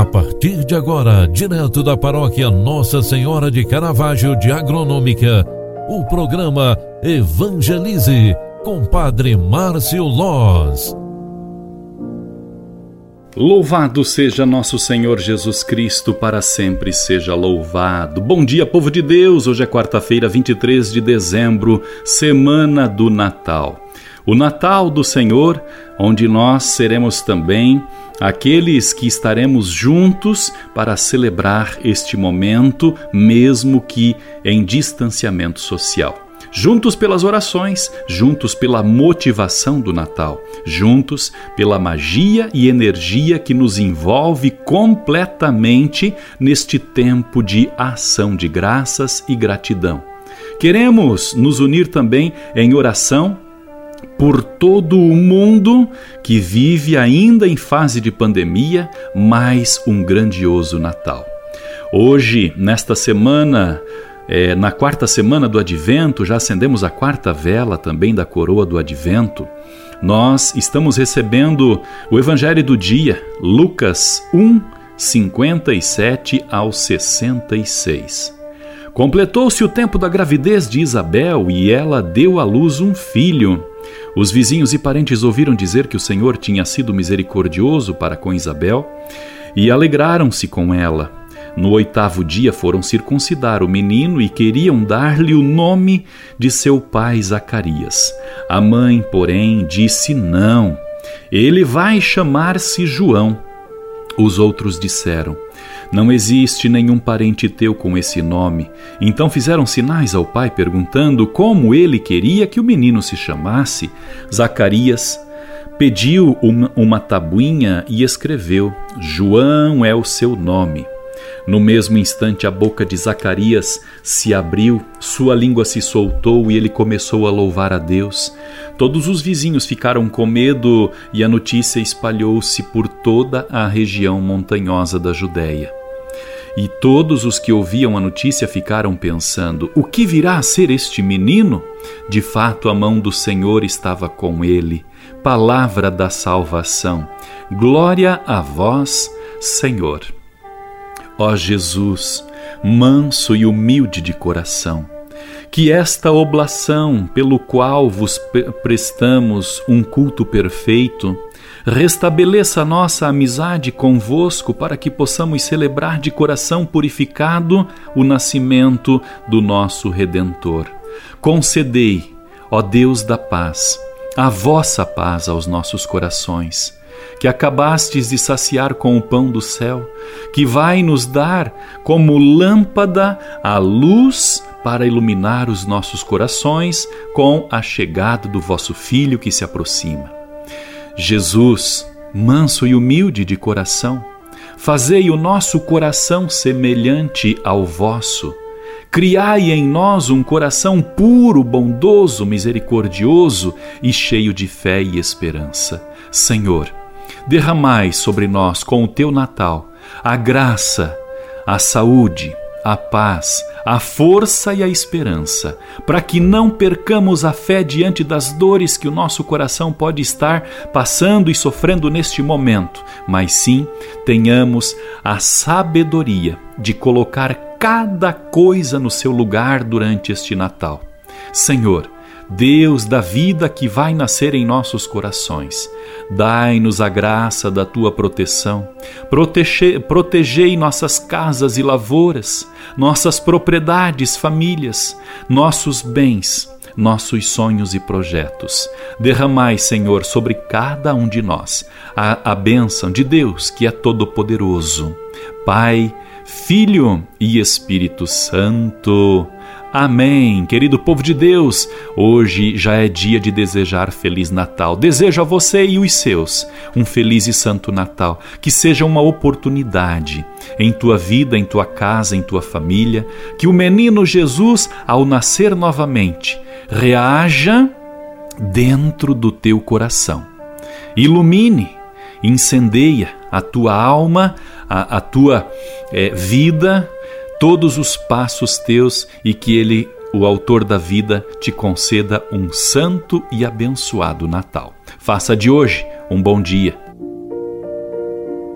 A partir de agora, direto da paróquia Nossa Senhora de Caravaggio de Agronômica, o programa Evangelize com Padre Márcio Loz. Louvado seja nosso Senhor Jesus Cristo, para sempre seja louvado. Bom dia, povo de Deus. Hoje é quarta-feira, 23 de dezembro, semana do Natal. O Natal do Senhor, onde nós seremos também aqueles que estaremos juntos para celebrar este momento, mesmo que em distanciamento social juntos pelas orações, juntos pela motivação do Natal, juntos pela magia e energia que nos envolve completamente neste tempo de ação de graças e gratidão. Queremos nos unir também em oração por todo o mundo que vive ainda em fase de pandemia, mais um grandioso Natal. Hoje, nesta semana, é, na quarta semana do Advento, já acendemos a quarta vela também da coroa do Advento. Nós estamos recebendo o Evangelho do dia, Lucas 1, 57 ao 66. Completou-se o tempo da gravidez de Isabel e ela deu à luz um filho. Os vizinhos e parentes ouviram dizer que o Senhor tinha sido misericordioso para com Isabel e alegraram-se com ela. No oitavo dia foram circuncidar o menino e queriam dar-lhe o nome de seu pai Zacarias. A mãe, porém, disse não. Ele vai chamar-se João. Os outros disseram: Não existe nenhum parente teu com esse nome. Então fizeram sinais ao pai, perguntando como ele queria que o menino se chamasse. Zacarias pediu uma, uma tabuinha e escreveu: João é o seu nome. No mesmo instante, a boca de Zacarias se abriu, sua língua se soltou e ele começou a louvar a Deus. Todos os vizinhos ficaram com medo e a notícia espalhou-se por toda a região montanhosa da Judéia. E todos os que ouviam a notícia ficaram pensando: o que virá a ser este menino? De fato, a mão do Senhor estava com ele. Palavra da salvação. Glória a vós, Senhor. Ó Jesus, manso e humilde de coração, que esta oblação pelo qual vos prestamos um culto perfeito, restabeleça nossa amizade convosco para que possamos celebrar de coração purificado o nascimento do nosso Redentor. Concedei, ó Deus da paz, a vossa paz aos nossos corações que acabastes de saciar com o pão do céu, que vai nos dar como lâmpada a luz para iluminar os nossos corações com a chegada do vosso Filho que se aproxima. Jesus, manso e humilde de coração, fazei o nosso coração semelhante ao vosso. Criai em nós um coração puro, bondoso, misericordioso e cheio de fé e esperança. Senhor, derramai sobre nós com o teu Natal a graça, a saúde, a paz, a força e a esperança, para que não percamos a fé diante das dores que o nosso coração pode estar passando e sofrendo neste momento, mas sim tenhamos a sabedoria de colocar cada coisa no seu lugar durante este Natal. Senhor, Deus da vida que vai nascer em nossos corações. Dai-nos a graça da tua proteção. Protege, protegei nossas casas e lavouras, nossas propriedades, famílias, nossos bens, nossos sonhos e projetos. Derramai, Senhor, sobre cada um de nós a, a bênção de Deus que é todo-poderoso. Pai, Filho e Espírito Santo. Amém. Querido povo de Deus, hoje já é dia de desejar Feliz Natal. Desejo a você e os seus um feliz e santo Natal. Que seja uma oportunidade em tua vida, em tua casa, em tua família. Que o menino Jesus, ao nascer novamente, reaja dentro do teu coração. Ilumine, incendeia a tua alma, a, a tua é, vida todos os passos teus e que Ele, o Autor da vida, te conceda um santo e abençoado Natal. Faça de hoje um bom dia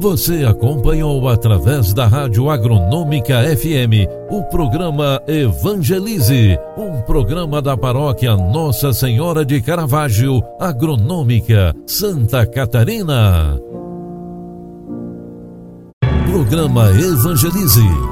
Você acompanhou através da Rádio Agronômica FM o programa Evangelize, um programa da paróquia Nossa Senhora de Caravaggio, Agronômica, Santa Catarina. Programa Evangelize.